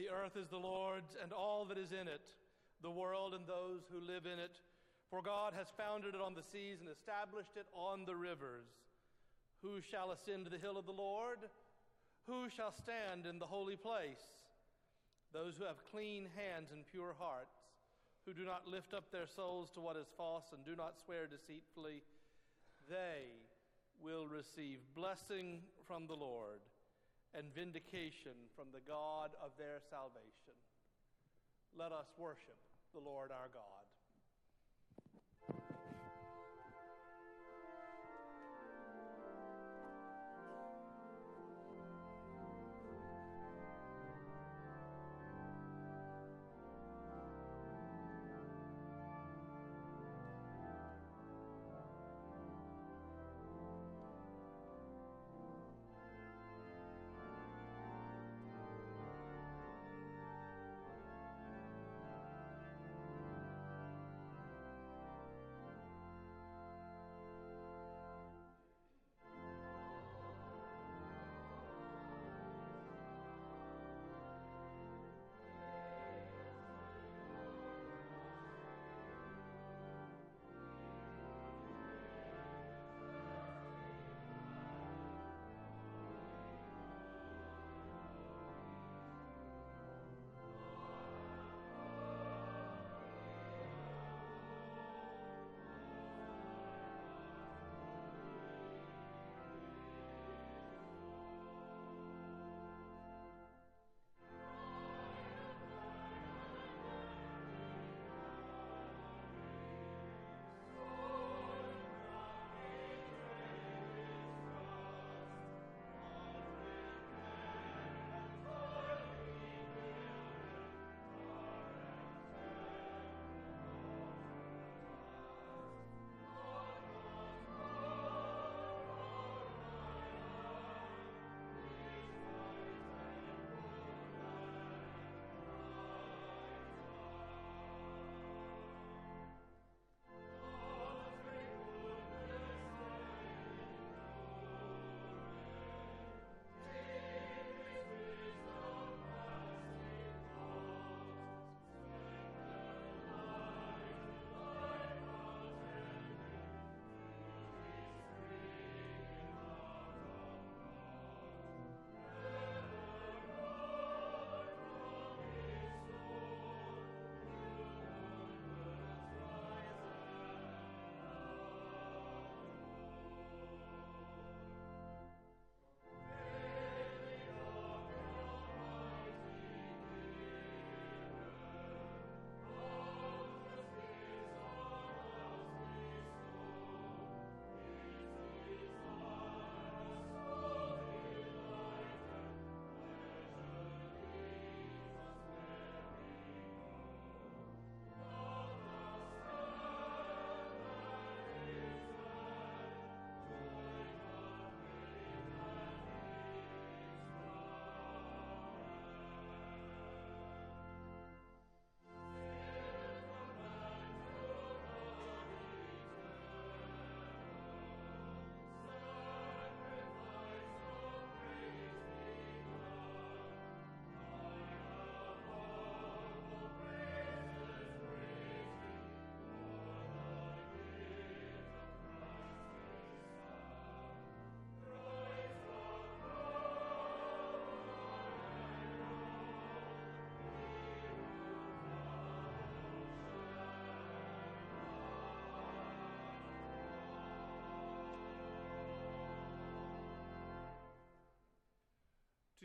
The earth is the Lord's and all that is in it, the world and those who live in it. For God has founded it on the seas and established it on the rivers. Who shall ascend to the hill of the Lord? Who shall stand in the holy place? Those who have clean hands and pure hearts, who do not lift up their souls to what is false and do not swear deceitfully, they will receive blessing from the Lord and vindication from the God of their salvation. Let us worship the Lord our God.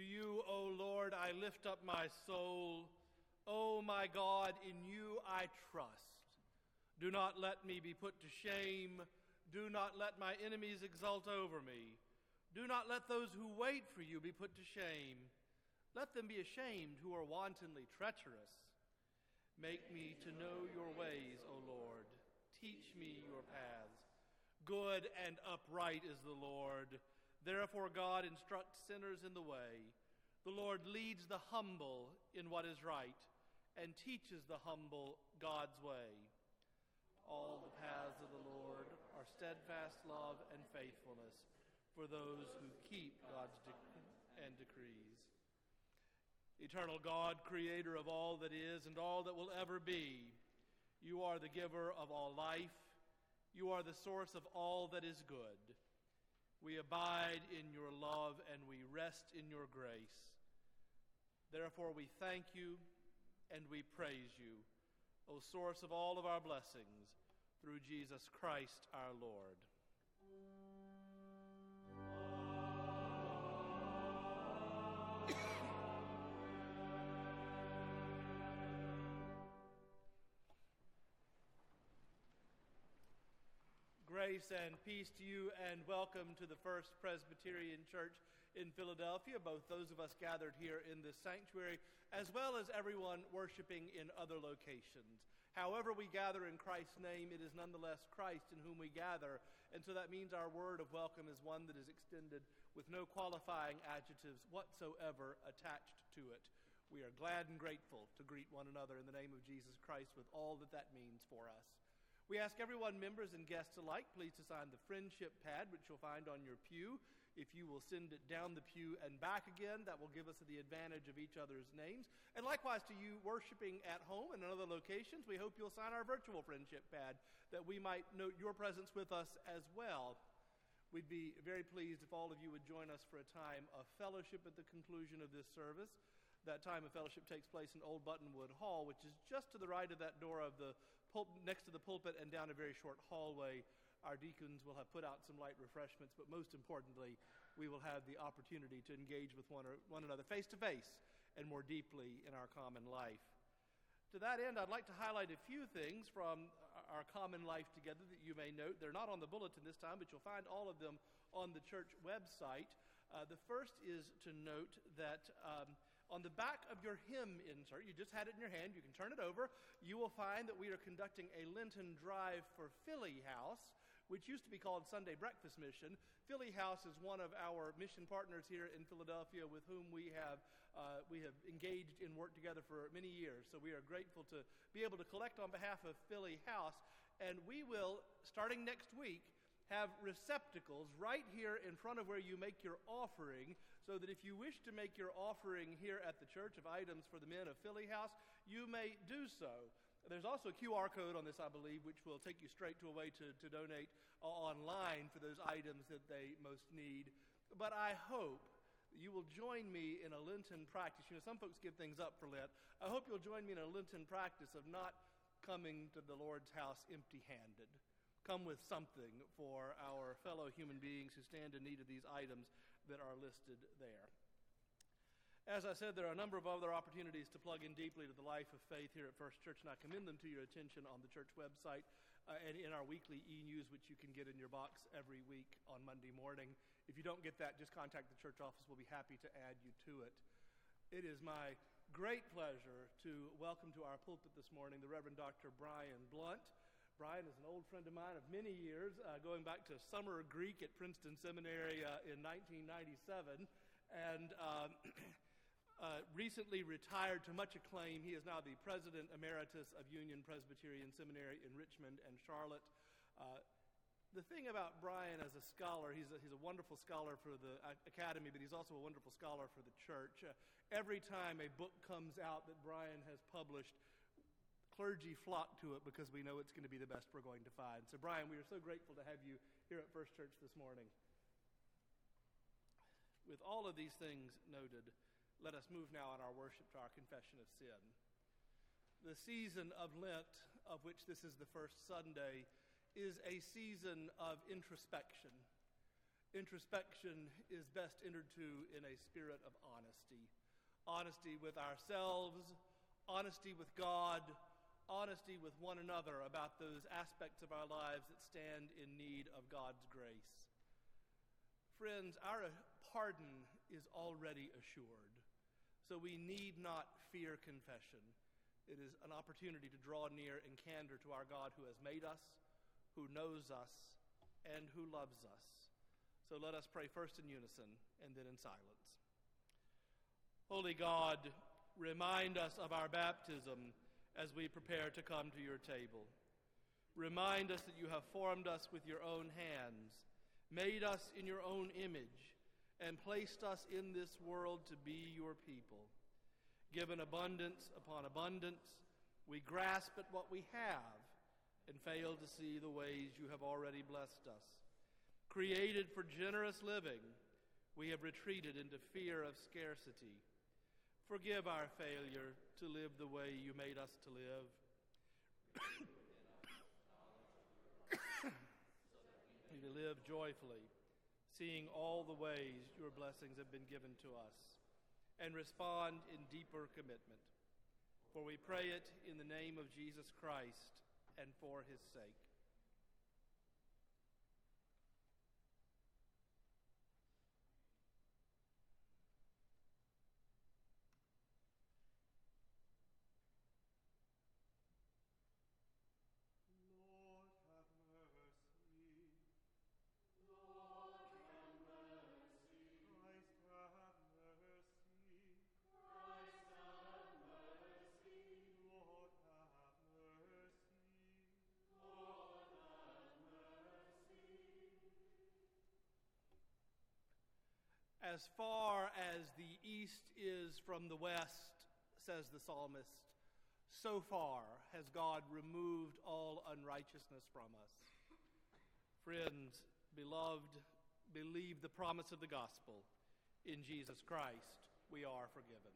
You, O Lord, I lift up my soul. O my God, in you I trust. Do not let me be put to shame. Do not let my enemies exult over me. Do not let those who wait for you be put to shame. Let them be ashamed who are wantonly treacherous. Make me to know your ways, O Lord. Teach me your paths. Good and upright is the Lord. Therefore, God instructs sinners in the way. The Lord leads the humble in what is right and teaches the humble God's way. All the paths of the Lord are steadfast love and faithfulness for those who keep God's de- and decrees. Eternal God, creator of all that is and all that will ever be, you are the giver of all life. You are the source of all that is good. We abide in your love and we rest in your grace. Therefore, we thank you and we praise you, O source of all of our blessings, through Jesus Christ our Lord. Grace and peace to you, and welcome to the First Presbyterian Church in Philadelphia, both those of us gathered here in this sanctuary, as well as everyone worshiping in other locations. However, we gather in Christ's name, it is nonetheless Christ in whom we gather, and so that means our word of welcome is one that is extended with no qualifying adjectives whatsoever attached to it. We are glad and grateful to greet one another in the name of Jesus Christ with all that that means for us. We ask everyone, members and guests alike, please to sign the friendship pad, which you'll find on your pew. If you will send it down the pew and back again, that will give us the advantage of each other's names. And likewise to you worshiping at home and in other locations, we hope you'll sign our virtual friendship pad that we might note your presence with us as well. We'd be very pleased if all of you would join us for a time of fellowship at the conclusion of this service. That time of fellowship takes place in Old Buttonwood Hall, which is just to the right of that door of the next to the pulpit and down a very short hallway. Our deacons will have put out some light refreshments, but most importantly, we will have the opportunity to engage with one, or, one another face to face and more deeply in our common life. To that end, I'd like to highlight a few things from our common life together that you may note. They're not on the bulletin this time, but you'll find all of them on the church website. Uh, the first is to note that um, on the back of your hymn insert, you just had it in your hand, you can turn it over, you will find that we are conducting a Lenten drive for Philly House, which used to be called Sunday Breakfast Mission. Philly House is one of our mission partners here in Philadelphia with whom we have, uh, we have engaged in work together for many years. So we are grateful to be able to collect on behalf of Philly House. And we will, starting next week, have receptacles right here in front of where you make your offering, so that if you wish to make your offering here at the church of items for the men of Philly House, you may do so. There's also a QR code on this, I believe, which will take you straight to a way to, to donate uh, online for those items that they most need. But I hope you will join me in a Lenten practice. You know, some folks give things up for Lent. I hope you'll join me in a Lenten practice of not coming to the Lord's house empty handed come with something for our fellow human beings who stand in need of these items that are listed there. As I said, there are a number of other opportunities to plug in deeply to the life of faith here at First Church, and I commend them to your attention on the church website uh, and in our weekly e news, which you can get in your box every week on Monday morning. If you don't get that, just contact the church office. We'll be happy to add you to it. It is my great pleasure to welcome to our pulpit this morning the Reverend Dr. Brian Blount. Brian is an old friend of mine of many years, uh, going back to summer Greek at Princeton Seminary uh, in 1997, and um, uh, recently retired to much acclaim. He is now the president emeritus of Union Presbyterian Seminary in Richmond and Charlotte. Uh, the thing about Brian as a scholar, he's a, he's a wonderful scholar for the uh, academy, but he's also a wonderful scholar for the church. Uh, every time a book comes out that Brian has published, clergy flock to it because we know it's going to be the best we're going to find. So, Brian, we are so grateful to have you here at First Church this morning. With all of these things noted, let us move now in our worship to our confession of sin. The season of Lent, of which this is the first Sunday, is a season of introspection. Introspection is best entered to in a spirit of honesty honesty with ourselves, honesty with God, honesty with one another about those aspects of our lives that stand in need of God's grace. Friends, our pardon is already assured, so we need not fear confession. It is an opportunity to draw near in candor to our God who has made us, who knows us, and who loves us. So let us pray first in unison and then in silence. Holy God, remind us of our baptism as we prepare to come to your table. Remind us that you have formed us with your own hands, made us in your own image, and placed us in this world to be your people. Given abundance upon abundance, we grasp at what we have and fail to see the ways you have already blessed us. Created for generous living, we have retreated into fear of scarcity. Forgive our failure to live the way you made us to live. to live joyfully, seeing all the ways your blessings have been given to us, and respond in deeper commitment. For we pray it in the name of Jesus Christ and for his sake. As far as the east is from the west, says the psalmist, so far has God removed all unrighteousness from us. Friends, beloved, believe the promise of the gospel. In Jesus Christ, we are forgiven.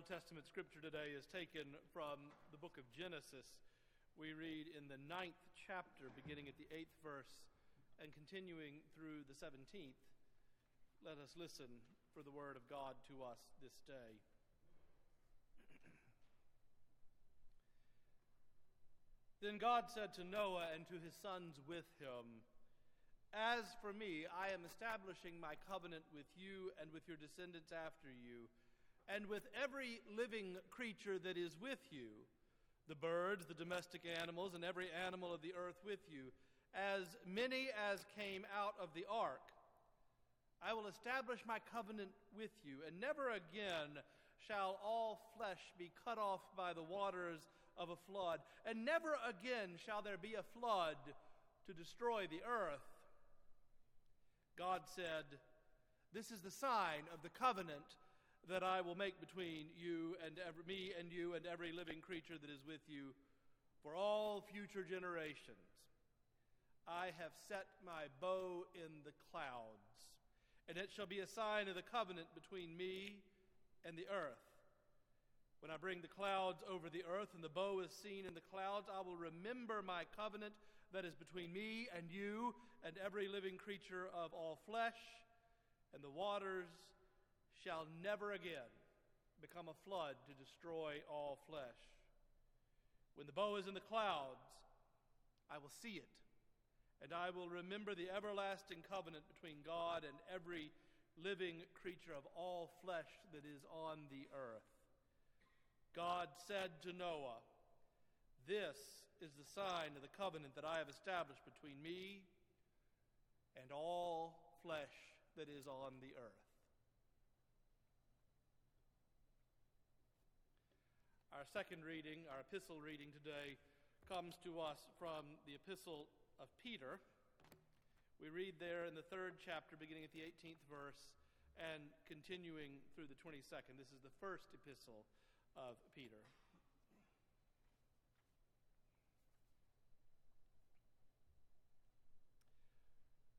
Old Testament scripture today is taken from the book of Genesis. We read in the ninth chapter, beginning at the eighth verse and continuing through the 17th. Let us listen for the word of God to us this day. then God said to Noah and to his sons with him, As for me, I am establishing my covenant with you and with your descendants after you, and with every living creature that is with you the birds, the domestic animals, and every animal of the earth with you, as many as came out of the ark. I will establish my covenant with you, and never again shall all flesh be cut off by the waters of a flood, and never again shall there be a flood to destroy the earth. God said, This is the sign of the covenant that I will make between you and every, me and you and every living creature that is with you for all future generations. I have set my bow in the clouds, and it shall be a sign of the covenant between me and the earth. When I bring the clouds over the earth and the bow is seen in the clouds, I will remember my covenant that is between me and you and every living creature of all flesh, and the waters shall never again become a flood to destroy all flesh. When the bow is in the clouds, I will see it, and I will remember the everlasting covenant between God and every living creature of all flesh that is on the earth. God said to Noah, This is the sign of the covenant that I have established between me and all flesh that is on the earth. Our second reading, our epistle reading today, comes to us from the epistle of Peter. We read there in the third chapter, beginning at the 18th verse and continuing through the 22nd. This is the first epistle of Peter.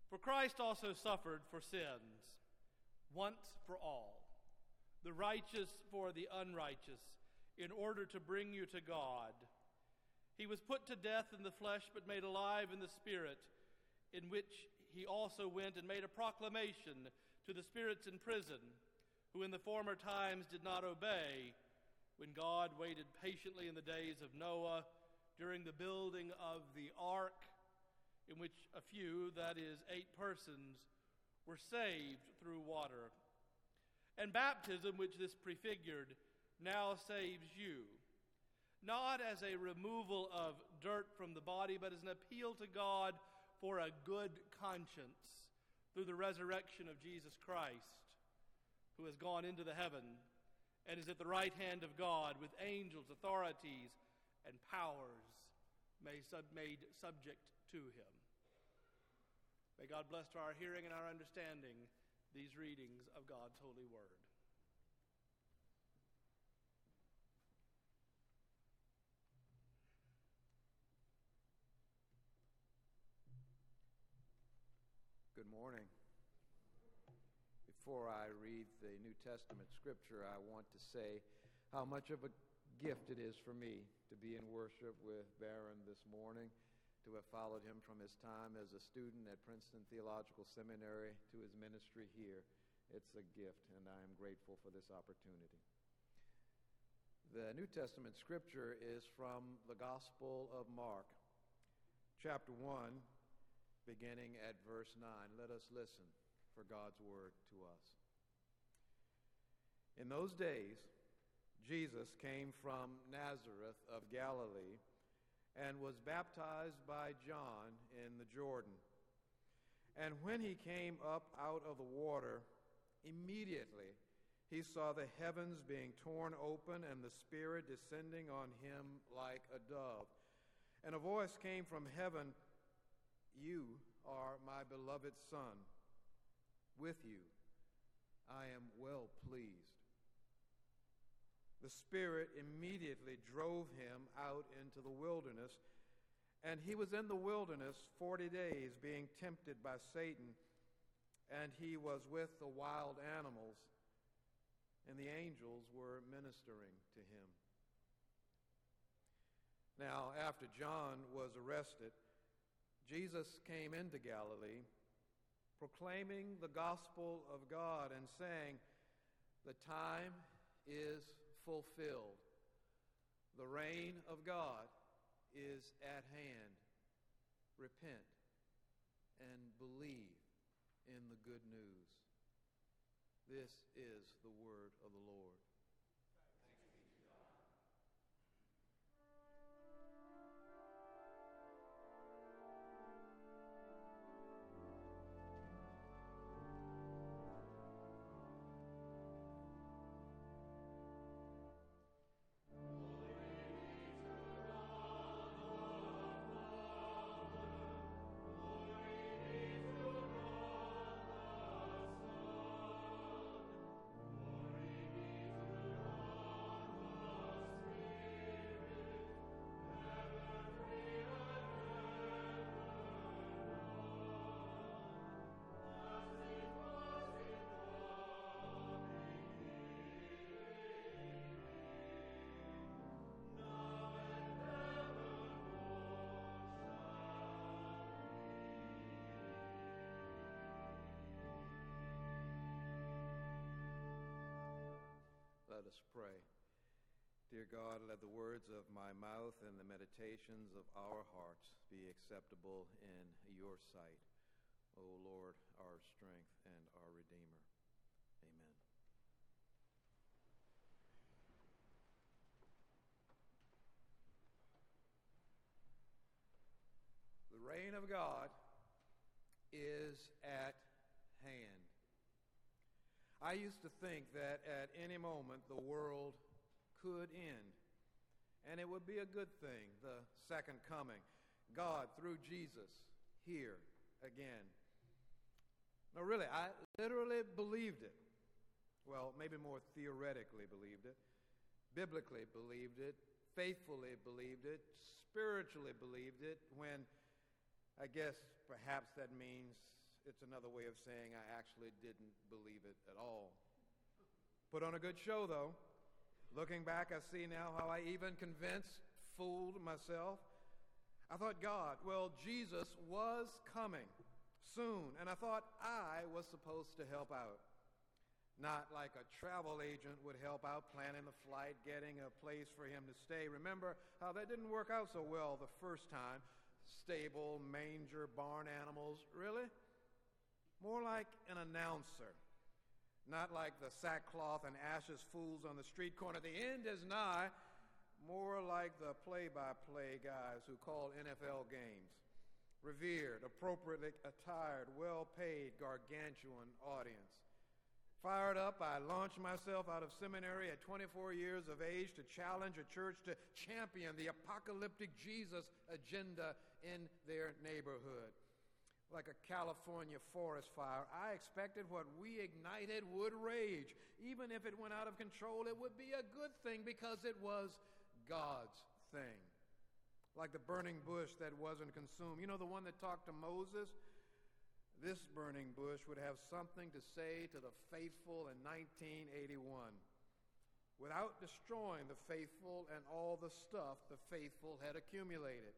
For Christ also suffered for sins, once for all, the righteous for the unrighteous in order to bring you to God. He was put to death in the flesh, but made alive in the Spirit, in which he also went and made a proclamation to the spirits in prison, who in the former times did not obey, when God waited patiently in the days of Noah during the building of the ark, in which a few, that is, eight persons, were saved through water. And baptism, which this prefigured, now saves you, not as a removal of dirt from the body, but as an appeal to God for a good conscience through the resurrection of Jesus Christ, who has gone into the heaven and is at the right hand of God with angels, authorities, and powers made, subject to him. May God bless to our hearing and our understanding these readings of God's holy word. Morning. Before I read the New Testament scripture, I want to say how much of a gift it is for me to be in worship with Barron this morning, to have followed him from his time as a student at Princeton Theological Seminary to his ministry here. It's a gift, and I am grateful for this opportunity. The New Testament scripture is from the Gospel of Mark, chapter 1 beginning at verse 9. Let us listen for God's word to us. In those days, Jesus came from Nazareth of Galilee and was baptized by John in the Jordan. And when he came up out of the water, immediately he saw the heavens being torn open and the Spirit descending on him like a dove. And a voice came from heaven you are my beloved Son. With you I am well pleased. The Spirit immediately drove him out into the wilderness, and he was in the wilderness forty days, being tempted by Satan, and he was with the wild animals, and the angels were ministering to him. Now, after John was arrested, Jesus came into Galilee, proclaiming the gospel of God and saying, The time is fulfilled. The reign of God is at hand. Repent and believe in the good news. This is the word of the Lord. Us pray. Dear God, let the words of my mouth and the meditations of our hearts be acceptable in your sight, O Lord, our strength and our Redeemer. Amen. The reign of God is at. I used to think that at any moment the world could end, and it would be a good thing, the second coming. God, through Jesus, here again. No, really, I literally believed it. Well, maybe more theoretically believed it, biblically believed it, faithfully believed it, spiritually believed it, when I guess perhaps that means it's another way of saying I actually didn't believe it at all. Put on a good show, though. Looking back, I see now how I even convinced, fooled myself. I thought, God, well, Jesus was coming soon, and I thought I was supposed to help out. Not like a travel agent would help out planning the flight, getting a place for him to stay. Remember how that didn't work out so well the first time? Stable, manger, barn animals. Really? More like an announcer. Not like the sackcloth and ashes fools on the street corner. The end is nigh. More like the play by play guys who call NFL games. Revered, appropriately attired, well paid, gargantuan audience. Fired up, I launched myself out of seminary at 24 years of age to challenge a church to champion the apocalyptic Jesus agenda in their neighborhood. Like a California forest fire, I expected what we ignited would rage. Even if it went out of control, it would be a good thing because it was God's thing. Like the burning bush that wasn't consumed. You know the one that talked to Moses? This burning bush would have something to say to the faithful in 1981 without destroying the faithful and all the stuff the faithful had accumulated.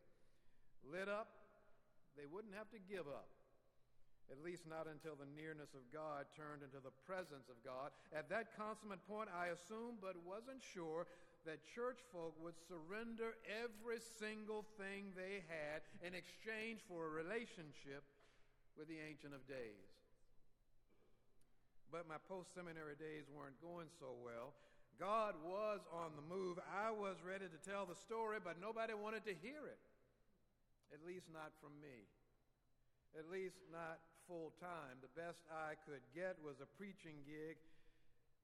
Lit up, they wouldn't have to give up. At least not until the nearness of God turned into the presence of God. At that consummate point, I assumed but wasn't sure that church folk would surrender every single thing they had in exchange for a relationship with the Ancient of Days. But my post seminary days weren't going so well. God was on the move. I was ready to tell the story, but nobody wanted to hear it. At least not from me. At least not full time. The best I could get was a preaching gig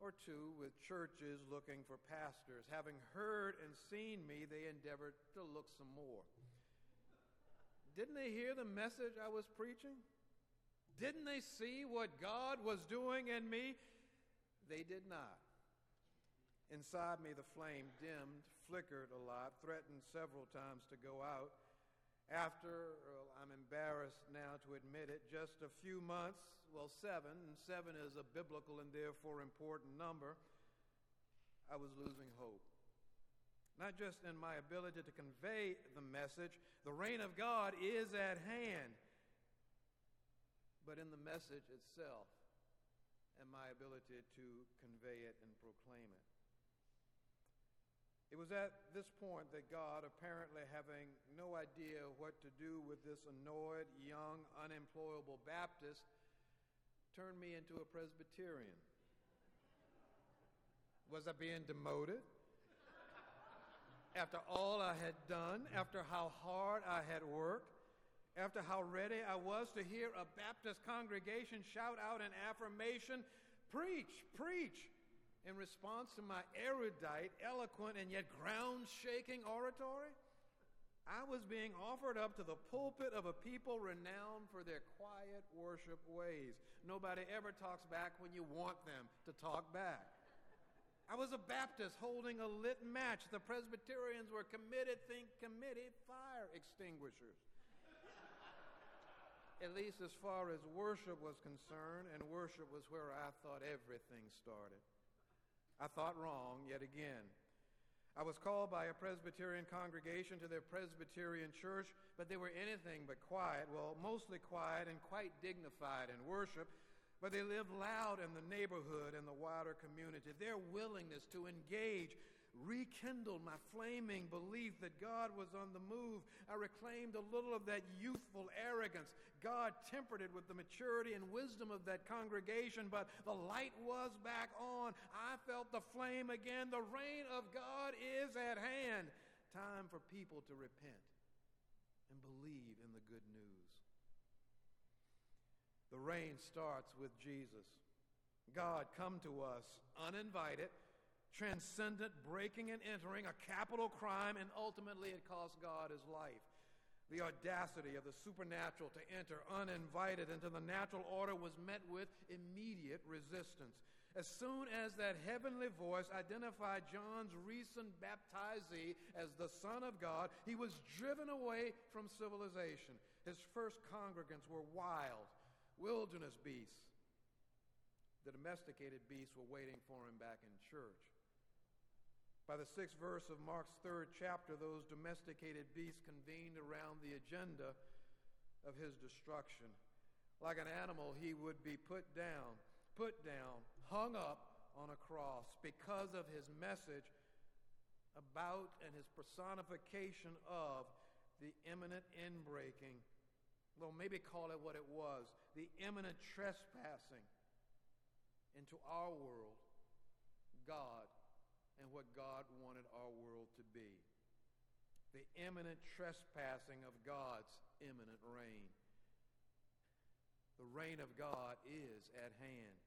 or two with churches looking for pastors. Having heard and seen me, they endeavored to look some more. Didn't they hear the message I was preaching? Didn't they see what God was doing in me? They did not. Inside me, the flame dimmed, flickered a lot, threatened several times to go out. After, I'm embarrassed now to admit it, just a few months, well, seven, and seven is a biblical and therefore important number, I was losing hope. Not just in my ability to convey the message, the reign of God is at hand but in the message itself and my ability to convey it and proclaim it. It was at this point that God, apparently having no idea what to do with this annoyed, young, unemployable Baptist, turned me into a Presbyterian. Was I being demoted? After all I had done, after how hard I had worked, after how ready I was to hear a Baptist congregation shout out an affirmation, preach, preach, in response to my erudite, eloquent, and yet ground shaking oratory? I was being offered up to the pulpit of a people renowned for their quiet worship ways. Nobody ever talks back when you want them to talk back. I was a Baptist holding a lit match. The Presbyterians were committed, think committee, fire extinguishers. At least as far as worship was concerned, and worship was where I thought everything started. I thought wrong yet again. I was called by a Presbyterian congregation to their Presbyterian church, but they were anything but quiet, well, mostly quiet and quite dignified in worship, but they lived loud in the neighborhood and the wider community. Their willingness to engage rekindled my flaming belief that God was on the move. I reclaimed a little of that youthful arrogance. God tempered it with the maturity and wisdom of that congregation, but the light was back on. I felt the flame again. The reign of God is at hand. Time for people to repent and believe in the good news. The reign starts with Jesus. God come to us uninvited, transcendent, breaking and entering, a capital crime, and ultimately it cost God his life. The audacity of the supernatural to enter uninvited into the natural order was met with immediate resistance. As soon as that heavenly voice identified John's recent baptizee as the Son of God, he was driven away from civilization. His first congregants were wild, wilderness beasts. The domesticated beasts were waiting for him back in church. By the sixth verse of Mark's third chapter, those domesticated beasts convened around the agenda of his destruction. Like an animal, he would be put down, put down, hung up on a cross because of his message about and his personification of the imminent inbreaking. Well, maybe call it what it was the imminent trespassing into our world, God, and what God wanted our world to be. The imminent trespassing of God's imminent reign. The reign of God is at hand.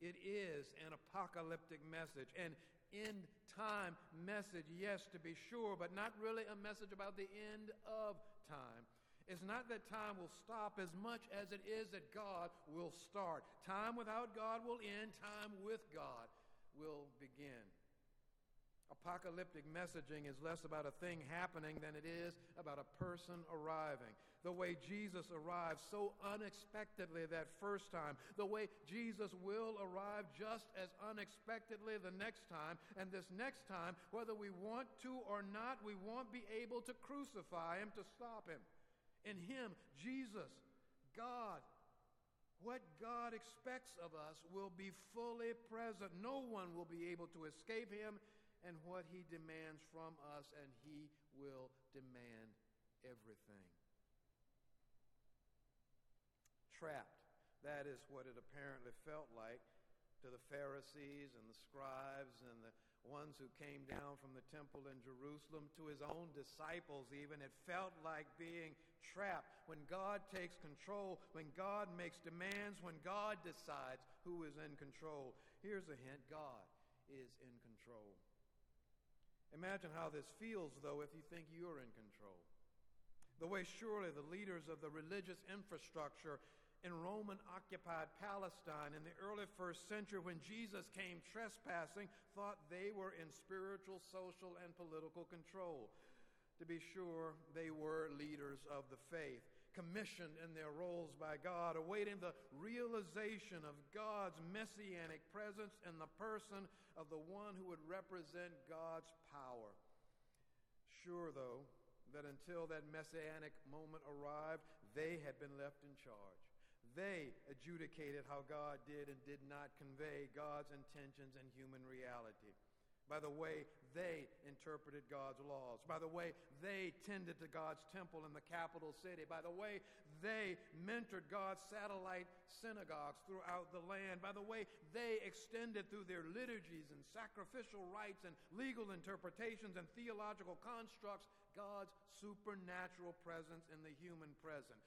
It is an apocalyptic message, an end time message, yes, to be sure, but not really a message about the end of time. It's not that time will stop as much as it is that God will start. Time without God will end, time with God will begin. Apocalyptic messaging is less about a thing happening than it is about a person arriving. The way Jesus arrived so unexpectedly that first time, the way Jesus will arrive just as unexpectedly the next time, and this next time, whether we want to or not, we won't be able to crucify him to stop him. In Him, Jesus, God, what God expects of us will be fully present. No one will be able to escape Him and what He demands from us, and He will demand everything. Trapped. That is what it apparently felt like to the Pharisees and the scribes and the ones who came down from the temple in Jerusalem, to his own disciples even. It felt like being trapped. When God takes control, when God makes demands, when God decides who is in control. Here's a hint God is in control. Imagine how this feels, though, if you think you're in control. The way surely the leaders of the religious infrastructure in Roman occupied Palestine in the early first century when Jesus came trespassing thought they were in spiritual, social, and political control. To be sure, they were leaders of the faith, commissioned in their roles by God, awaiting the realization of God's messianic presence in the person of the one who would represent God's power. Sure, though, that until that messianic moment arrived, they had been left in charge. They adjudicated how God did and did not convey God's intentions and human reality. By the way they interpreted God's laws. By the way they tended to God's temple in the capital city. By the way they mentored God's satellite synagogues throughout the land. By the way they extended through their liturgies and sacrificial rites and legal interpretations and theological constructs God's supernatural presence in the human present.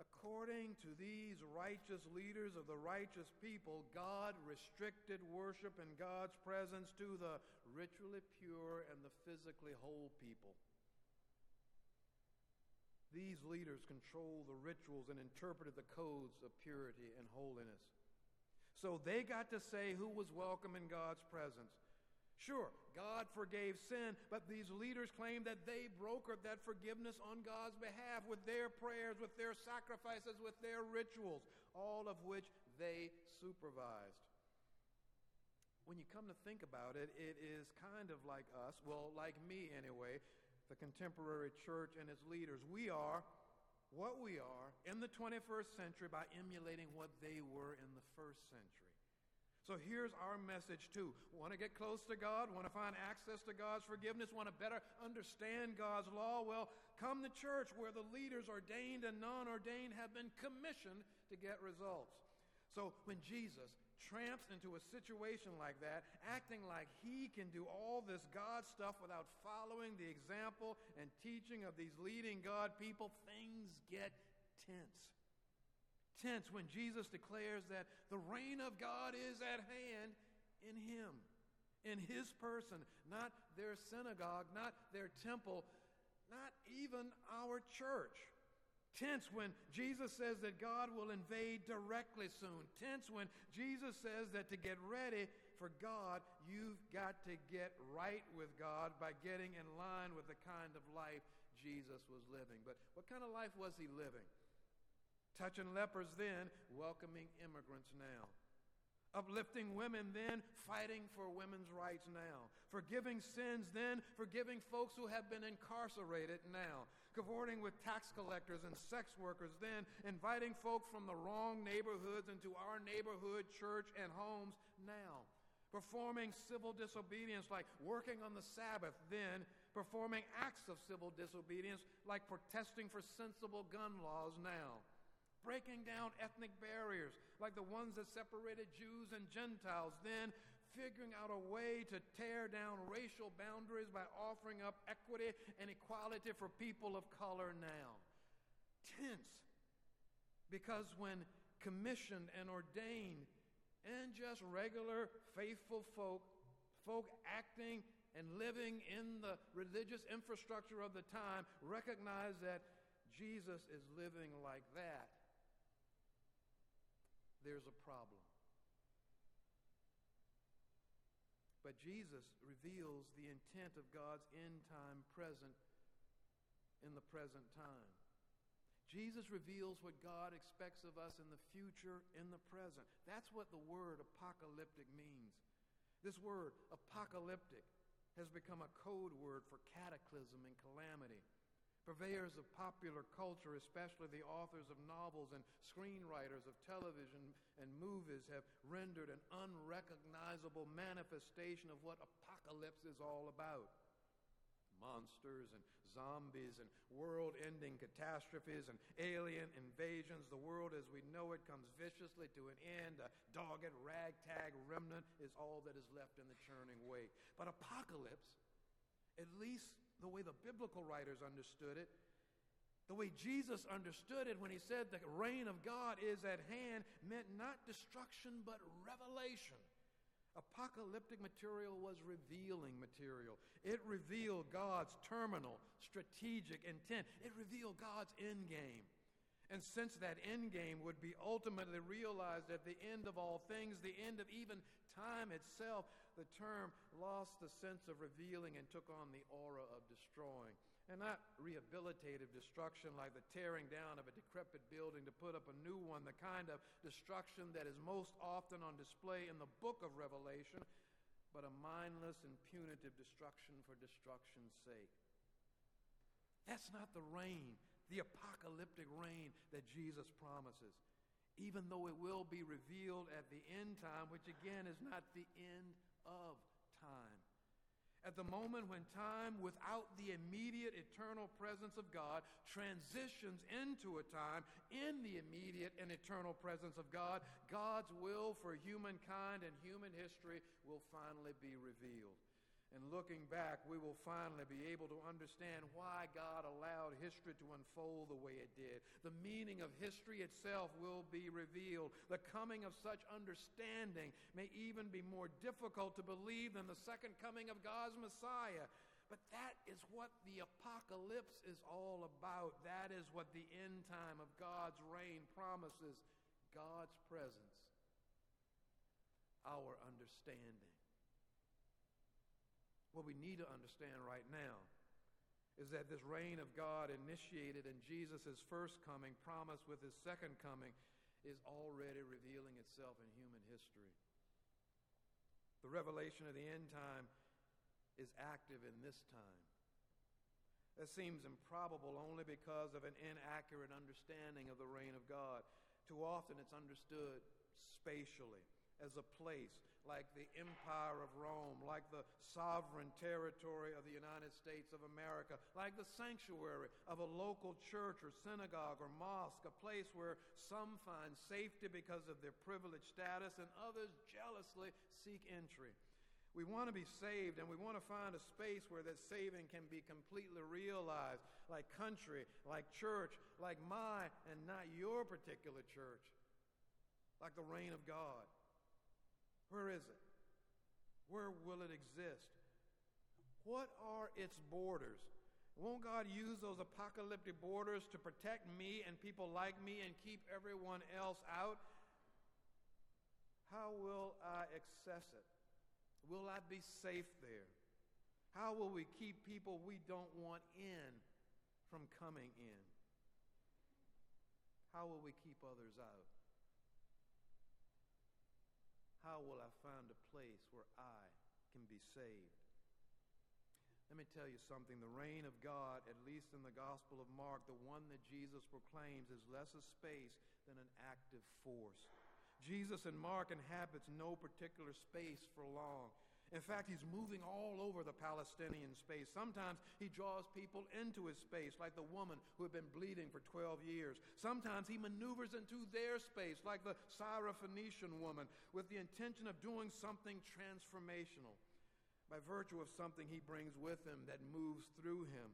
According to these righteous leaders of the righteous people, God restricted worship in God's presence to the ritually pure and the physically whole people. These leaders controlled the rituals and interpreted the codes of purity and holiness. So they got to say who was welcome in God's presence. Sure, God forgave sin, but these leaders claimed that they brokered that forgiveness on God's behalf with their prayers, with their sacrifices, with their rituals, all of which they supervised. When you come to think about it, it is kind of like us, well, like me anyway, the contemporary church and its leaders. We are what we are in the 21st century by emulating what they were in the first century. So here's our message too. Want to get close to God? Want to find access to God's forgiveness? Want to better understand God's law? Well, come to church where the leaders, ordained and non ordained, have been commissioned to get results. So when Jesus tramps into a situation like that, acting like he can do all this God stuff without following the example and teaching of these leading God people, things get tense tense when Jesus declares that the reign of God is at hand in him, in his person, not their synagogue, not their temple, not even our church. Tense when Jesus says that God will invade directly soon. Tense when Jesus says that to get ready for God, you've got to get right with God by getting in line with the kind of life Jesus was living. But what kind of life was he living? Touching lepers then, welcoming immigrants now. Uplifting women then, fighting for women's rights now. Forgiving sins then, forgiving folks who have been incarcerated now. Cavorting with tax collectors and sex workers then, inviting folk from the wrong neighborhoods into our neighborhood, church, and homes now. Performing civil disobedience like working on the Sabbath then, performing acts of civil disobedience like protesting for sensible gun laws now breaking down ethnic barriers like the ones that separated Jews and Gentiles, then figuring out a way to tear down racial boundaries by offering up equity and equality for people of color now. Tense. Because when commissioned and ordained, and just regular faithful folk, folk acting and living in the religious infrastructure of the time, recognize that Jesus is living like that there's a problem. But Jesus reveals the intent of God's end time present in the present time. Jesus reveals what God expects of us in the future, in the present. That's what the word apocalyptic means. This word, apocalyptic, has become a code word for cataclysm and calamity. Purveyors of popular culture, especially the authors of novels and screenwriters of television and movies, have rendered an unrecognizable manifestation of what apocalypse is all about. Monsters and zombies and world ending catastrophes and alien invasions. The world as we know it comes viciously to an end. A dogged ragtag remnant is all that is left in the churning wake. But apocalypse, at least the way the biblical writers understood it, the way Jesus understood it when he said the reign of God is at hand, meant not destruction but revelation. Apocalyptic material was revealing material. It revealed God's terminal, strategic intent. It revealed God's end game. And since that end game would be ultimately realized at the end of all things, the end of even time itself, the term lost the sense of revealing and took on the aura of destroying. And not rehabilitative destruction like the tearing down of a decrepit building to put up a new one, the kind of destruction that is most often on display in the book of Revelation, but a mindless and punitive destruction for destruction's sake. That's not the reign, the apocalyptic reign that Jesus promises. Even though it will be revealed at the end time, which again is not the end of time. At the moment when time, without the immediate eternal presence of God, transitions into a time in the immediate and eternal presence of God, God's will for humankind and human history will finally be revealed. And looking back, we will finally be able to understand why God allowed history to unfold the way it did. The meaning of history itself will be revealed. The coming of such understanding may even be more difficult to believe than the second coming of God's Messiah. But that is what the apocalypse is all about. That is what the end time of God's reign promises God's presence, our understanding. What we need to understand right now is that this reign of God initiated in Jesus' first coming, promised with his second coming, is already revealing itself in human history. The revelation of the end time is active in this time. That seems improbable only because of an inaccurate understanding of the reign of God. Too often it's understood spatially as a place like the Empire of Rome, like the sovereign territory of the United States of America, like the sanctuary of a local church or synagogue or mosque, a place where some find safety because of their privileged status and others jealously seek entry. We want to be saved and we want to find a space where that saving can be completely realized, like country, like church, like my and not your particular church, like the reign of God. Where is it? Where will it exist? What are its borders? Won't God use those apocalyptic borders to protect me and people like me and keep everyone else out? How will I access it? Will I be safe there? How will we keep people we don't want in from coming in? How will we keep others out? How will I find a place where I can be saved? Let me tell you something. The reign of God, at least in the Gospel of Mark, the one that Jesus proclaims, is less a space than an active force. Jesus in Mark inhabits no particular space for long. In fact, he's moving all over the Palestinian space. Sometimes he draws people into his space, like the woman who had been bleeding for 12 years. Sometimes he maneuvers into their space, like the Syrophoenician woman, with the intention of doing something transformational by virtue of something he brings with him that moves through him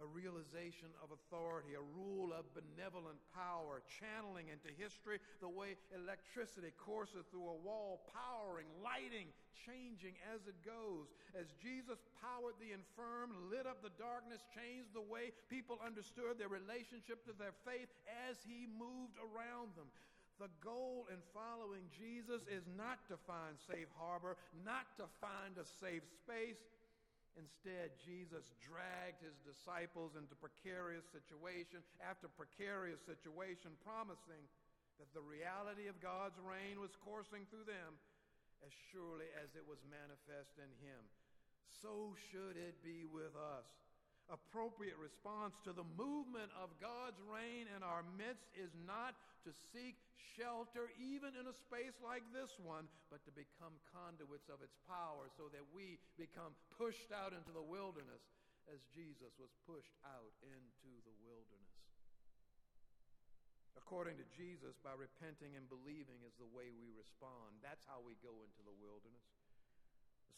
a realization of authority, a rule of benevolent power, channeling into history the way electricity courses through a wall, powering, lighting, changing as it goes. As Jesus powered the infirm, lit up the darkness, changed the way people understood their relationship to their faith as he moved around them. The goal in following Jesus is not to find safe harbor, not to find a safe space, Instead, Jesus dragged his disciples into precarious situation after precarious situation, promising that the reality of God's reign was coursing through them as surely as it was manifest in him. So should it be with us appropriate response to the movement of God's reign in our midst is not to seek shelter, even in a space like this one, but to become conduits of its power so that we become pushed out into the wilderness as Jesus was pushed out into the wilderness. According to Jesus, by repenting and believing is the way we respond. That's how we go into the wilderness.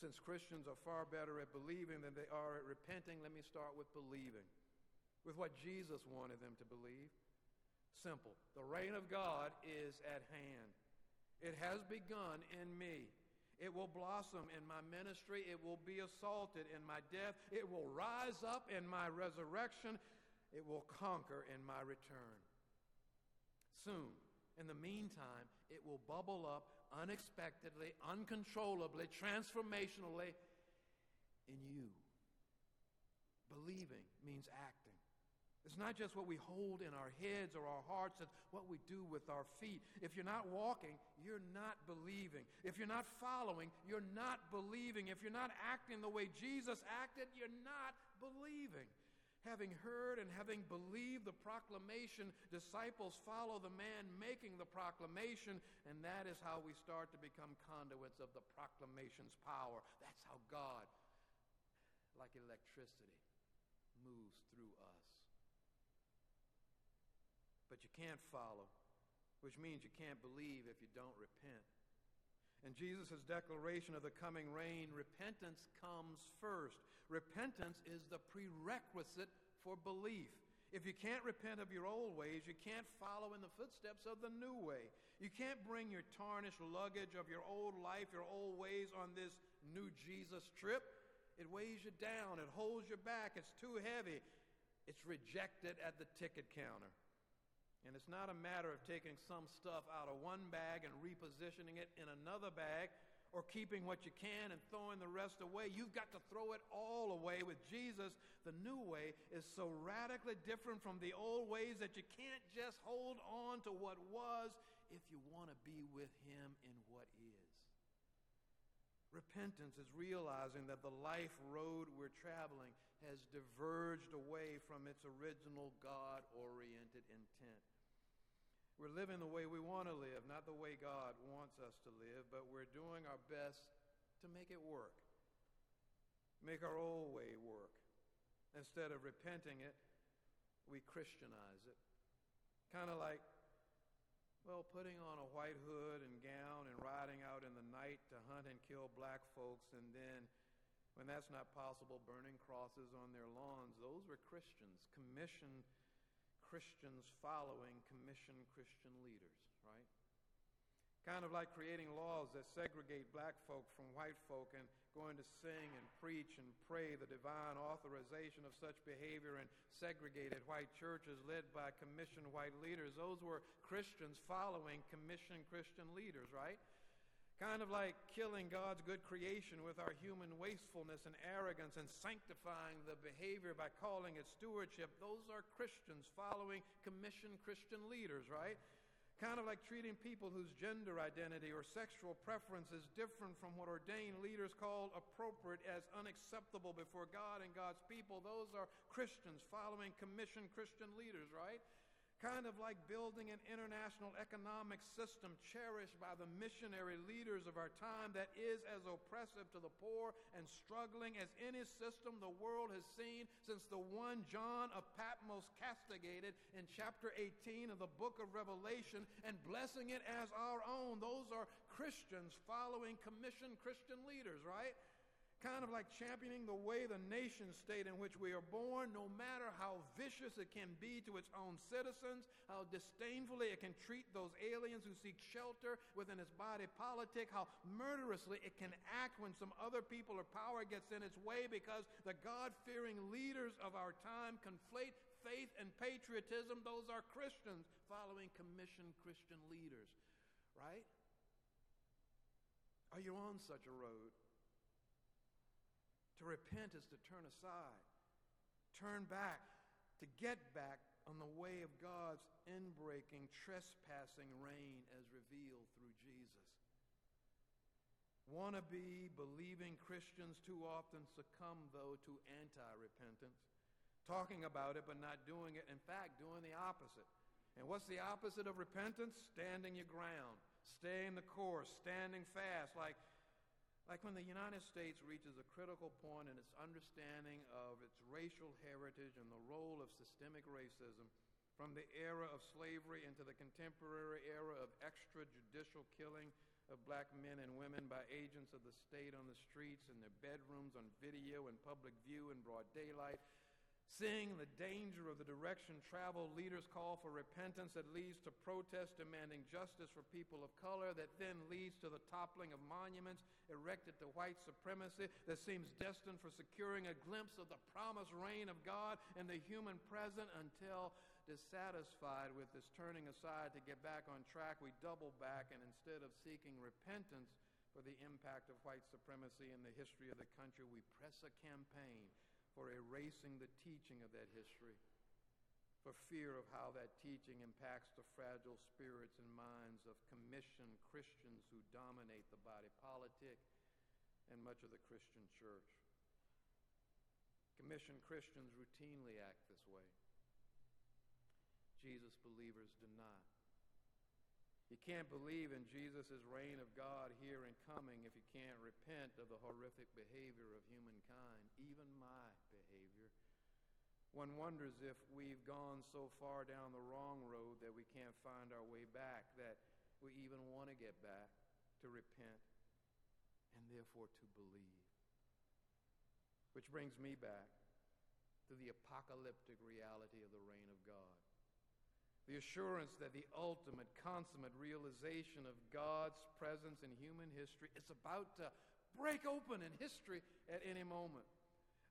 Since Christians are far better at believing than they are at repenting, let me start with believing, with what Jesus wanted them to believe. Simple. The reign of God is at hand. It has begun in me. It will blossom in my ministry. It will be assaulted in my death. It will rise up in my resurrection. It will conquer in my return. Soon, in the meantime, it will bubble up unexpectedly, uncontrollably, transformationally in you. Believing means acting. It's not just what we hold in our heads or our hearts, it's what we do with our feet. If you're not walking, you're not believing. If you're not following, you're not believing. If you're not acting the way Jesus acted, you're not believing. Having heard and having believed the proclamation, disciples follow the man making the proclamation, and that is how we start to become conduits of the proclamation's power. That's how God, like electricity, moves through us. But you can't follow, which means you can't believe if you don't repent. In Jesus' declaration of the coming reign, repentance comes first. Repentance is the prerequisite for belief. If you can't repent of your old ways, you can't follow in the footsteps of the new way. You can't bring your tarnished luggage of your old life, your old ways on this new Jesus trip. It weighs you down, it holds you back, it's too heavy. It's rejected at the ticket counter. And it's not a matter of taking some stuff out of one bag and repositioning it in another bag or keeping what you can and throwing the rest away. You've got to throw it all away with Jesus. The new way is so radically different from the old ways that you can't just hold on to what was if you want to be with Him in what is. Repentance is realizing that the life road we're traveling has diverged away from its original God oriented intent. We're living the way we want to live, not the way God wants us to live, but we're doing our best to make it work. Make our old way work. Instead of repenting it, we Christianize it. Kind of like, well, putting on a white hood and gown and riding out in the night to hunt and kill black folks, and then, when that's not possible, burning crosses on their lawns. Those were Christians, commissioned Christians following commissioned Christian leaders, right? Kind of like creating laws that segregate black folk from white folk and going to sing and preach and pray the divine authorization of such behavior in segregated white churches led by commissioned white leaders. Those were Christians following commissioned Christian leaders, right? Kind of like killing God's good creation with our human wastefulness and arrogance and sanctifying the behavior by calling it stewardship. Those are Christians following commissioned Christian leaders, right? Kind of like treating people whose gender identity or sexual preference is different from what ordained leaders call appropriate as unacceptable before God and God's people. Those are Christians following commissioned Christian leaders, right? Kind of like building an international economic system cherished by the missionary leaders of our time that is as oppressive to the poor and struggling as any system the world has seen since the one John of Patmos castigated in chapter 18 of the book of Revelation and blessing it as our own. Those are Christians following commissioned Christian leaders, right? Kind of like championing the way the nation state in which we are born, no matter how vicious it can be to its own citizens, how disdainfully it can treat those aliens who seek shelter within its body politic, how murderously it can act when some other people or power gets in its way because the God fearing leaders of our time conflate faith and patriotism. Those are Christians following commissioned Christian leaders, right? Are you on such a road? To repent is to turn aside, turn back, to get back on the way of God's inbreaking, trespassing reign as revealed through Jesus. Wannabe, believing Christians too often succumb, though, to anti repentance, talking about it but not doing it. In fact, doing the opposite. And what's the opposite of repentance? Standing your ground, staying the course, standing fast, like like when the United States reaches a critical point in its understanding of its racial heritage and the role of systemic racism, from the era of slavery into the contemporary era of extrajudicial killing of black men and women by agents of the state on the streets, in their bedrooms, on video, in public view, in broad daylight, Seeing the danger of the direction travel, leaders call for repentance that leads to protests demanding justice for people of color, that then leads to the toppling of monuments erected to white supremacy, that seems destined for securing a glimpse of the promised reign of God in the human present until dissatisfied with this turning aside to get back on track, we double back and instead of seeking repentance for the impact of white supremacy in the history of the country, we press a campaign for erasing the teaching of that history, for fear of how that teaching impacts the fragile spirits and minds of commissioned Christians who dominate the body politic and much of the Christian church. Commissioned Christians routinely act this way. Jesus believers do not. You can't believe in Jesus' reign of God here and coming if you can't repent of the horrific behavior of humankind, even my. One wonders if we've gone so far down the wrong road that we can't find our way back, that we even want to get back to repent and therefore to believe. Which brings me back to the apocalyptic reality of the reign of God. The assurance that the ultimate, consummate realization of God's presence in human history is about to break open in history at any moment.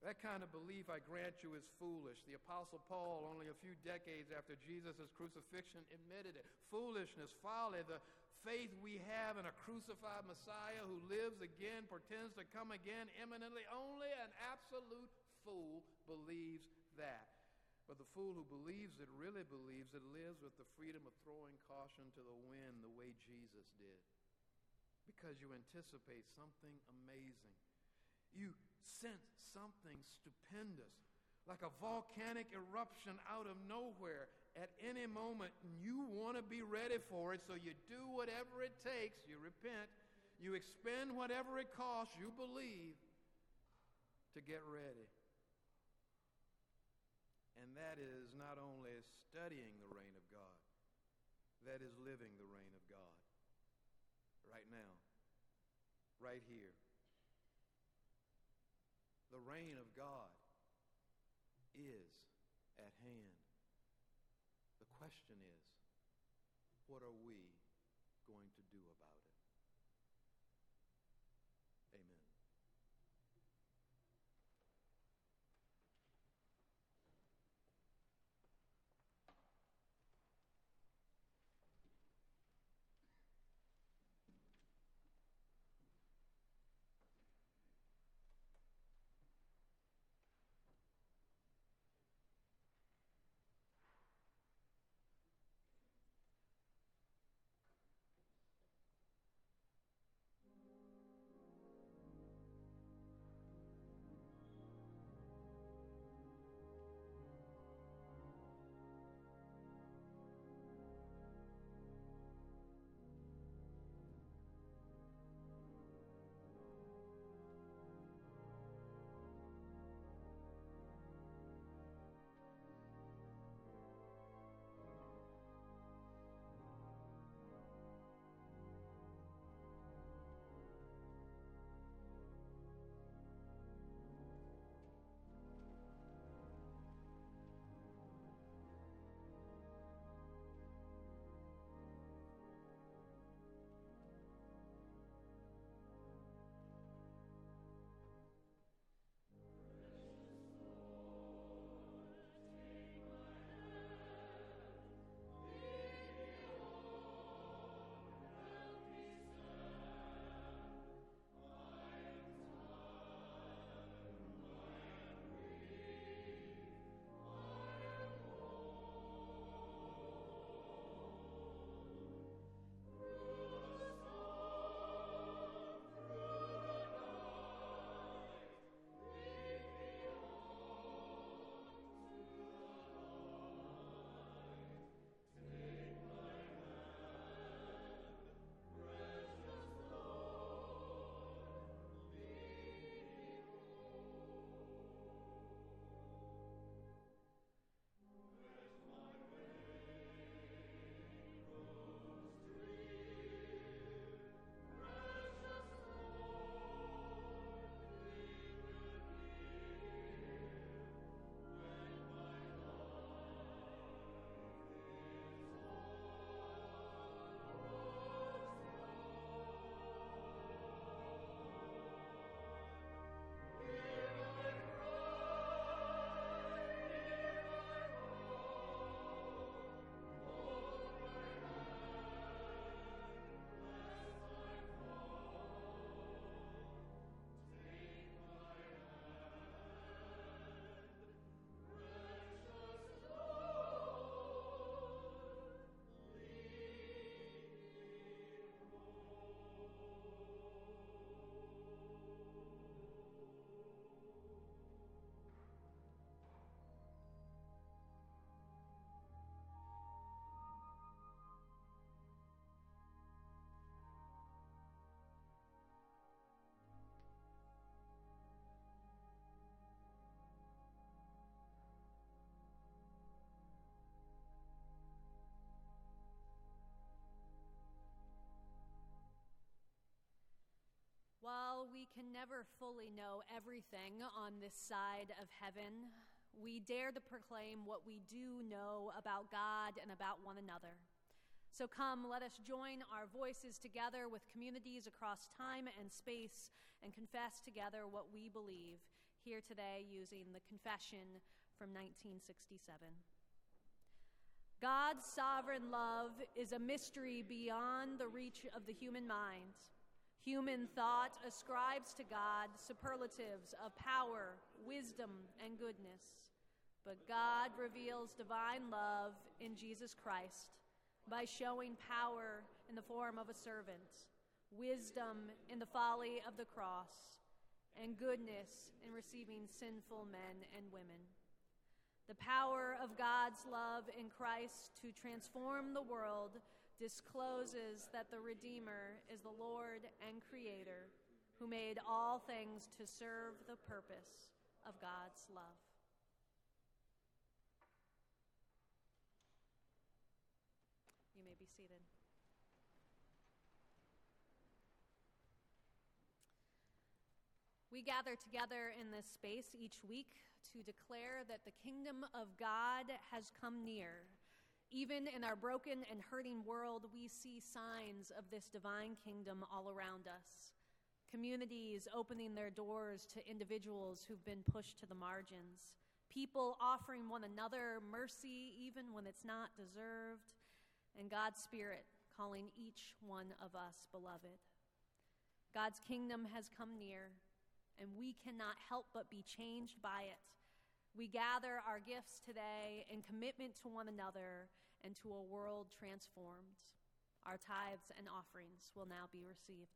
That kind of belief, I grant you, is foolish. The Apostle Paul, only a few decades after Jesus' crucifixion, admitted it. Foolishness, folly, the faith we have in a crucified Messiah who lives again, pretends to come again imminently. Only an absolute fool believes that. But the fool who believes it really believes it lives with the freedom of throwing caution to the wind the way Jesus did. Because you anticipate something amazing. You sense something stupendous, like a volcanic eruption out of nowhere at any moment. And you want to be ready for it, so you do whatever it takes. You repent. You expend whatever it costs, you believe, to get ready. And that is not only studying the reign of God, that is living the reign of God right now, right here. The reign of God is at hand. The question is, what are we can never fully know everything on this side of heaven, we dare to proclaim what we do know about God and about one another. So come, let us join our voices together with communities across time and space and confess together what we believe here today using the confession from 1967. God's sovereign love is a mystery beyond the reach of the human mind. Human thought ascribes to God superlatives of power, wisdom, and goodness. But God reveals divine love in Jesus Christ by showing power in the form of a servant, wisdom in the folly of the cross, and goodness in receiving sinful men and women. The power of God's love in Christ to transform the world discloses that the Redeemer is the Lord and Creator who made all things to serve the purpose of God's love. You may be seated. We gather together in this space each week to declare that the kingdom of God has come near even in our broken and hurting world, we see signs of this divine kingdom all around us. Communities opening their doors to individuals who've been pushed to the margins. People offering one another mercy even when it's not deserved. And God's Spirit calling each one of us beloved. God's kingdom has come near, and we cannot help but be changed by it. We gather our gifts today in commitment to one another and to a world transformed. Our tithes and offerings will now be received.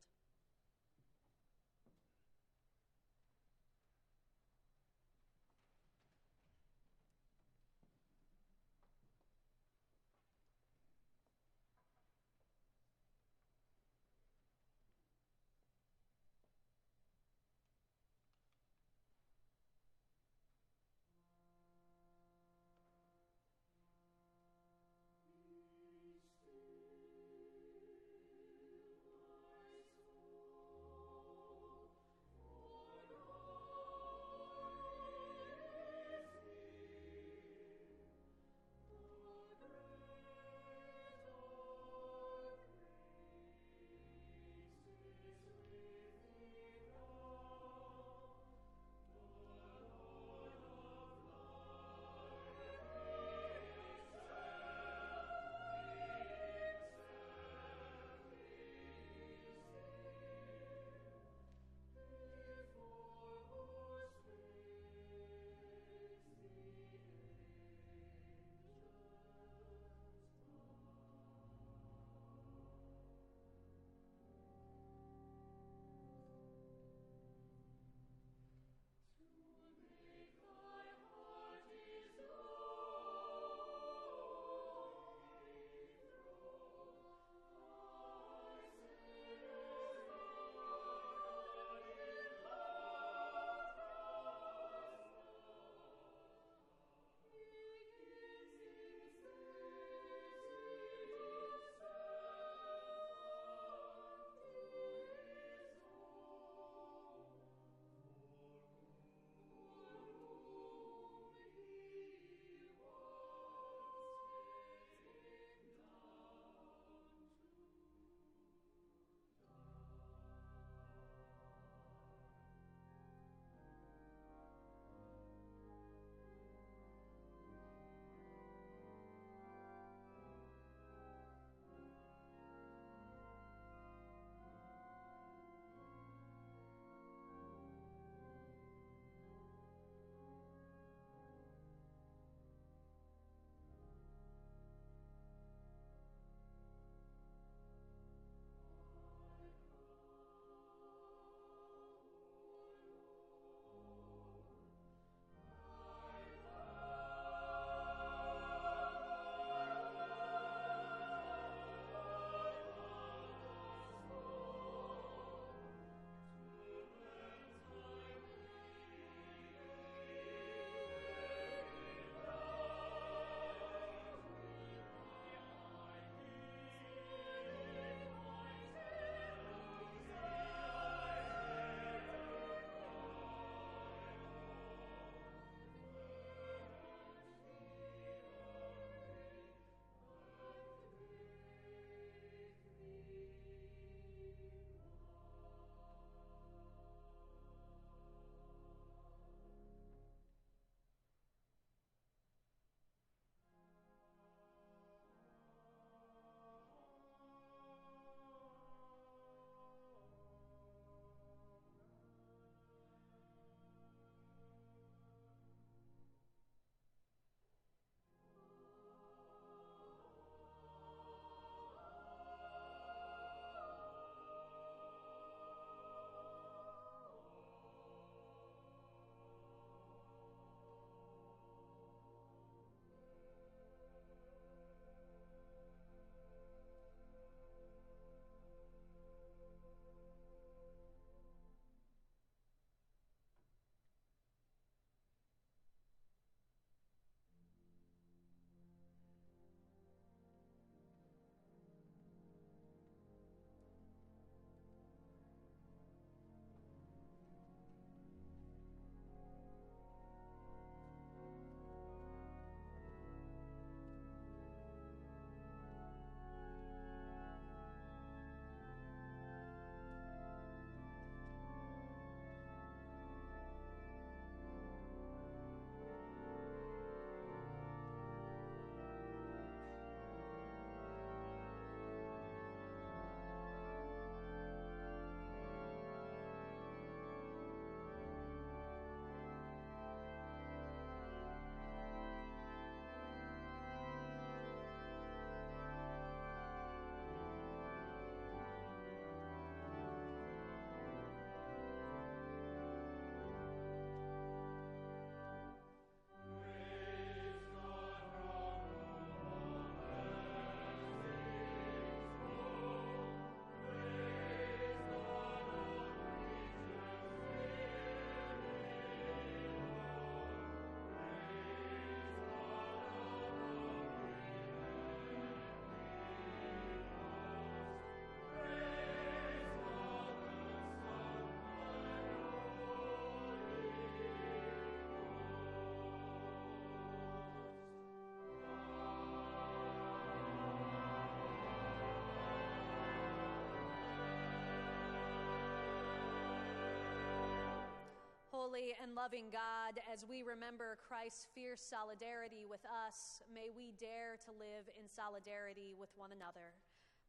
Holy and loving God, as we remember Christ's fierce solidarity with us, may we dare to live in solidarity with one another.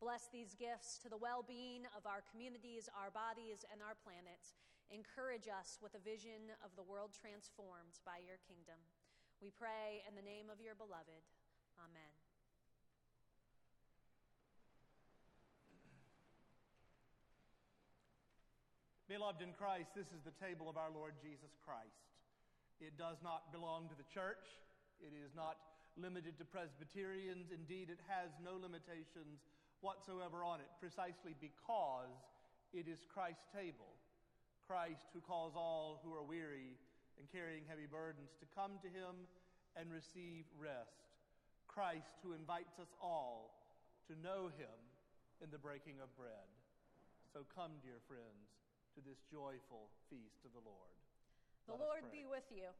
Bless these gifts to the well being of our communities, our bodies, and our planet. Encourage us with a vision of the world transformed by your kingdom. We pray in the name of your beloved. Amen. Beloved in Christ, this is the table of our Lord Jesus Christ. It does not belong to the church. It is not limited to Presbyterians. Indeed, it has no limitations whatsoever on it, precisely because it is Christ's table. Christ who calls all who are weary and carrying heavy burdens to come to him and receive rest. Christ who invites us all to know him in the breaking of bread. So come, dear friends to this joyful feast of the Lord. The Lord be with you.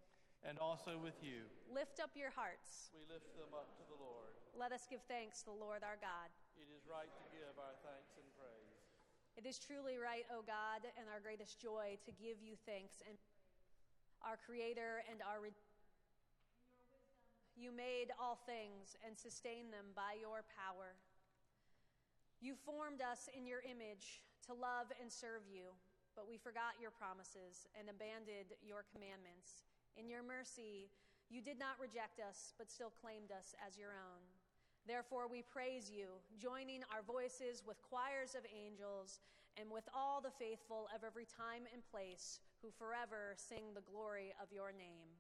And also with you. Lift up your hearts. We lift them up to the Lord. Let us give thanks to the Lord our God. It is right to give our thanks and praise. It is truly right, O God, and our greatest joy to give you thanks and our Creator and our Redeemer. You made all things and sustained them by your power. You formed us in your image to love and serve you but we forgot your promises and abandoned your commandments. In your mercy, you did not reject us, but still claimed us as your own. Therefore, we praise you, joining our voices with choirs of angels and with all the faithful of every time and place who forever sing the glory of your name.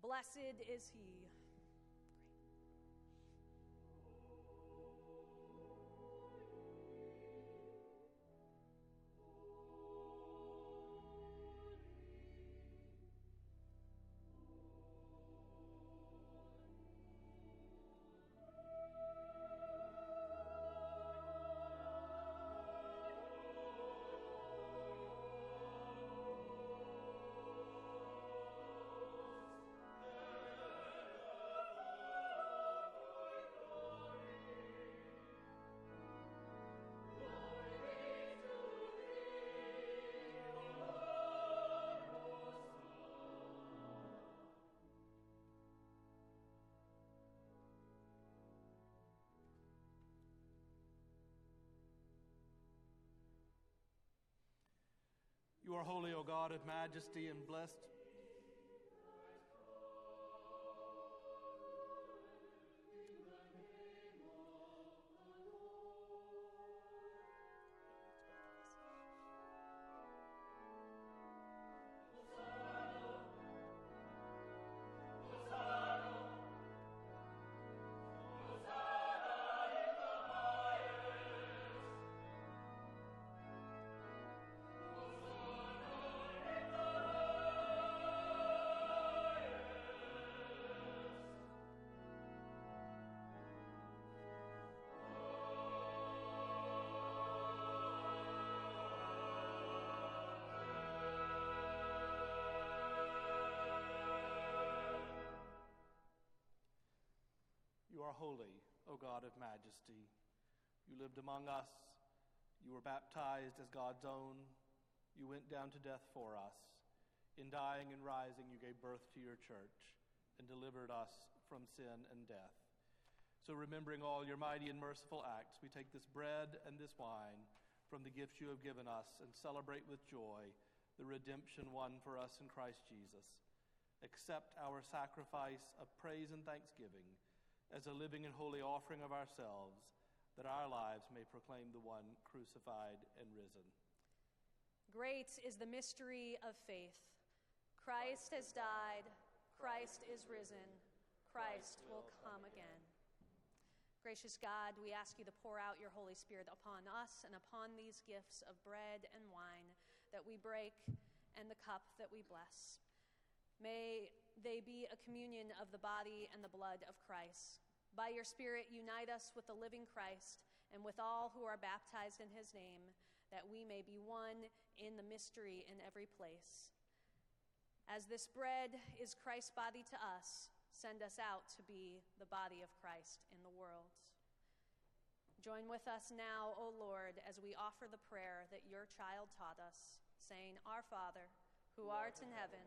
Blessed is he You are holy, O God of majesty, and blessed holy, O God of majesty. You lived among us. You were baptized as God's own. You went down to death for us. In dying and rising, you gave birth to your church and delivered us from sin and death. So, remembering all your mighty and merciful acts, we take this bread and this wine from the gifts you have given us and celebrate with joy the redemption won for us in Christ Jesus. Accept our sacrifice of praise and thanksgiving as a living and holy offering of ourselves, that our lives may proclaim the one crucified and risen. Great is the mystery of faith. Christ has died, Christ is risen, Christ will come again. Gracious God, we ask you to pour out your Holy Spirit upon us and upon these gifts of bread and wine that we break and the cup that we bless. May they be a communion of the body and the blood of Christ. By your Spirit, unite us with the living Christ and with all who are baptized in his name, that we may be one in the mystery in every place. As this bread is Christ's body to us, send us out to be the body of Christ in the world. Join with us now, O Lord, as we offer the prayer that your child taught us, saying, Our Father, who art in heaven,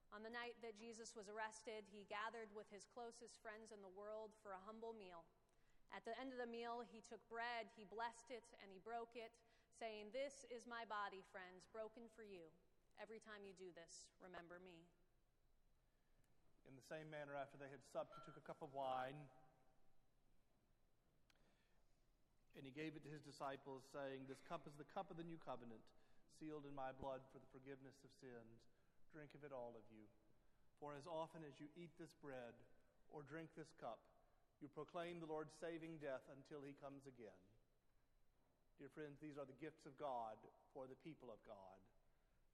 On the night that Jesus was arrested, he gathered with his closest friends in the world for a humble meal. At the end of the meal, he took bread, he blessed it, and he broke it, saying, This is my body, friends, broken for you. Every time you do this, remember me. In the same manner, after they had supped, he took a cup of wine, and he gave it to his disciples, saying, This cup is the cup of the new covenant, sealed in my blood for the forgiveness of sins. Drink of it, all of you. For as often as you eat this bread or drink this cup, you proclaim the Lord's saving death until he comes again. Dear friends, these are the gifts of God for the people of God.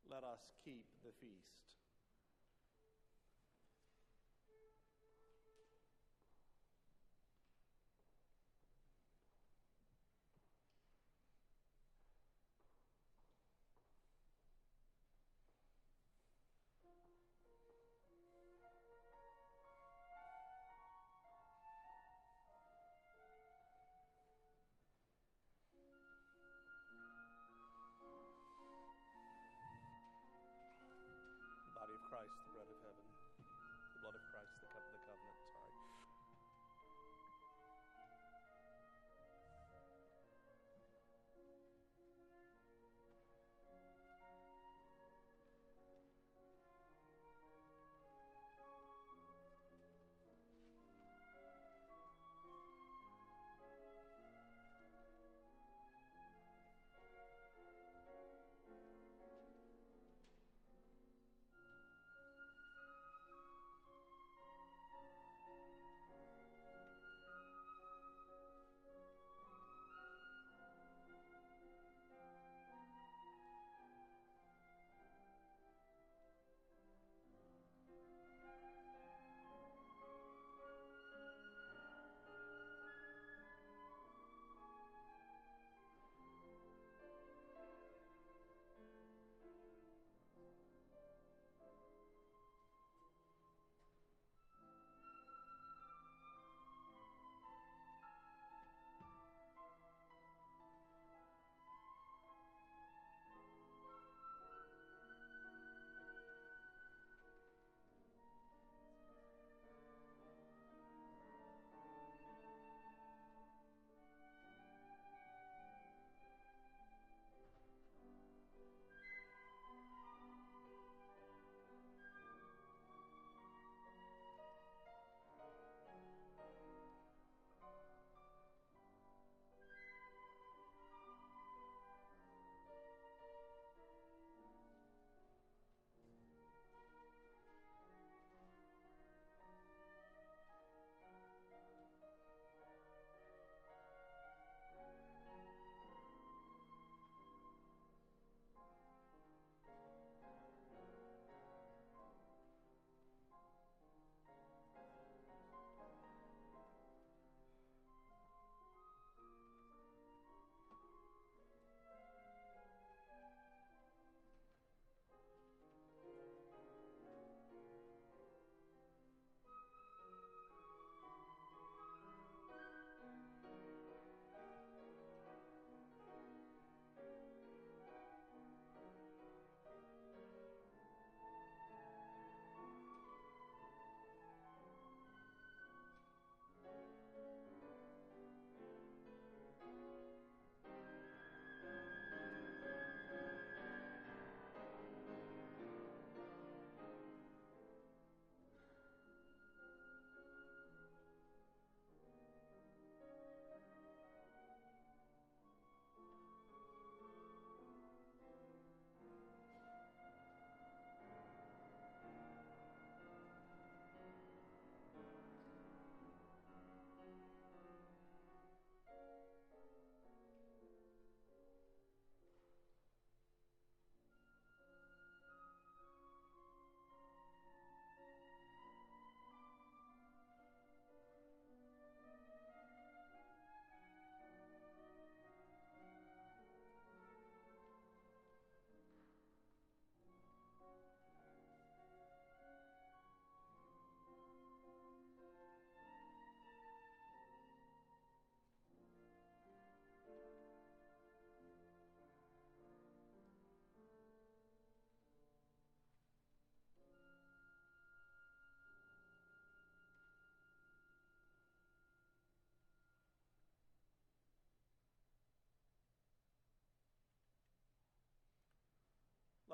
Let us keep the feast.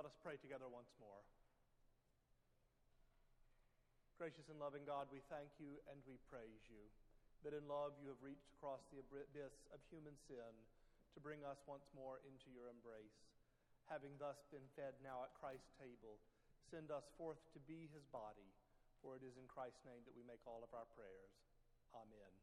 Let us pray together once more. Gracious and loving God, we thank you and we praise you that in love you have reached across the abyss of human sin to bring us once more into your embrace. Having thus been fed now at Christ's table, send us forth to be his body, for it is in Christ's name that we make all of our prayers. Amen.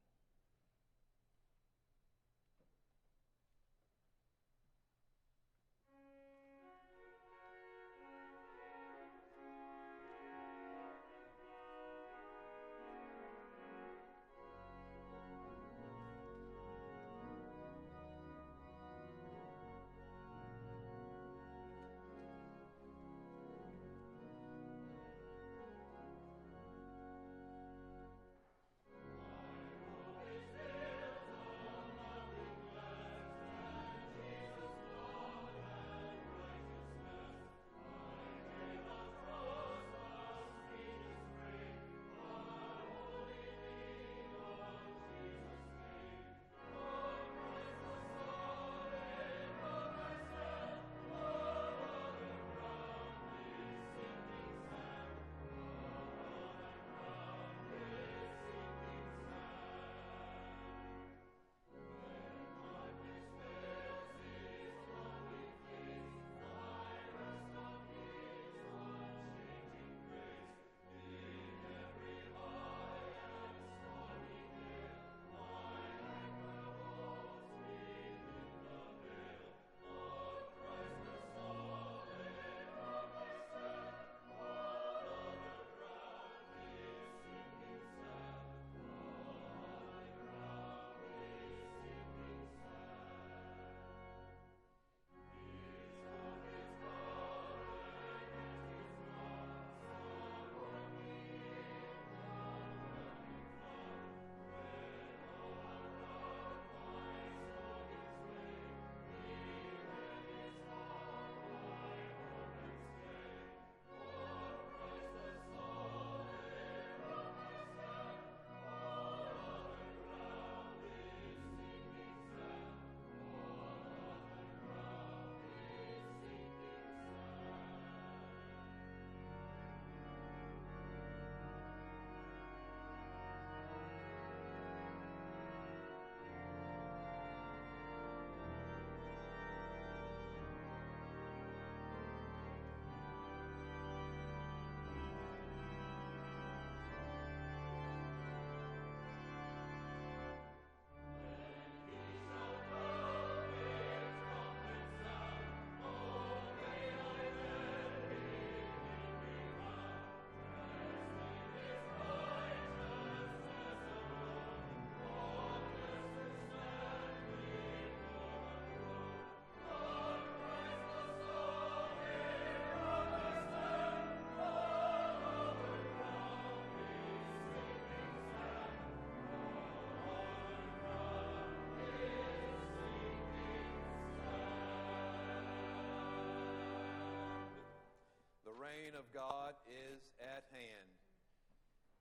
God is at hand.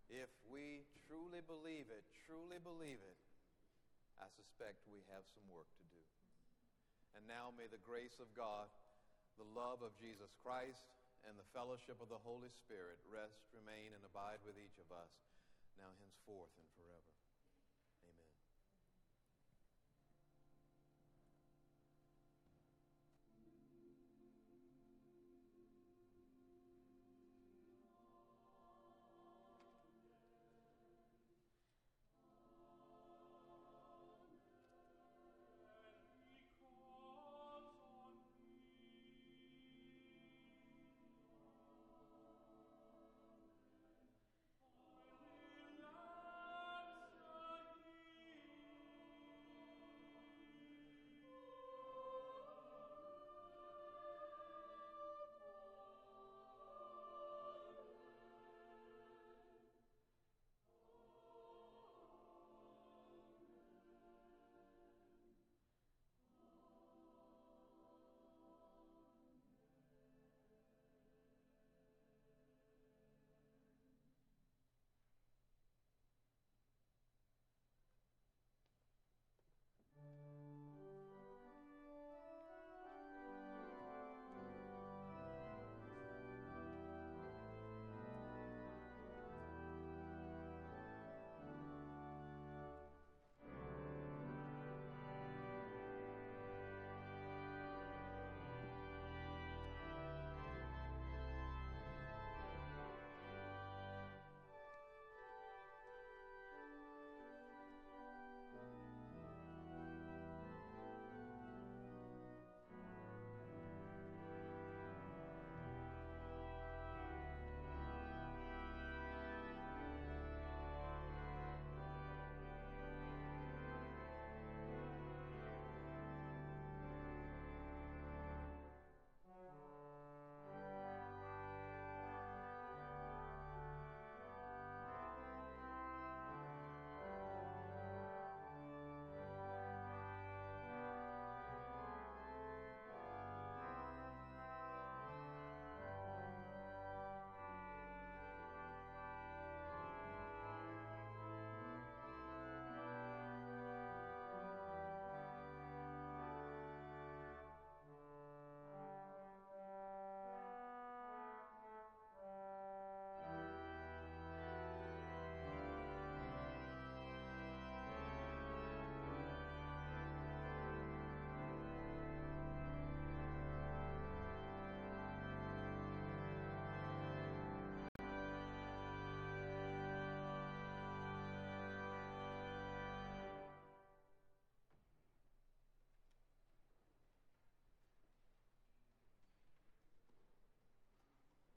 If we truly believe it, truly believe it, I suspect we have some work to do. And now may the grace of God, the love of Jesus Christ, and the fellowship of the Holy Spirit rest, remain, and abide with each of us now, henceforth, and.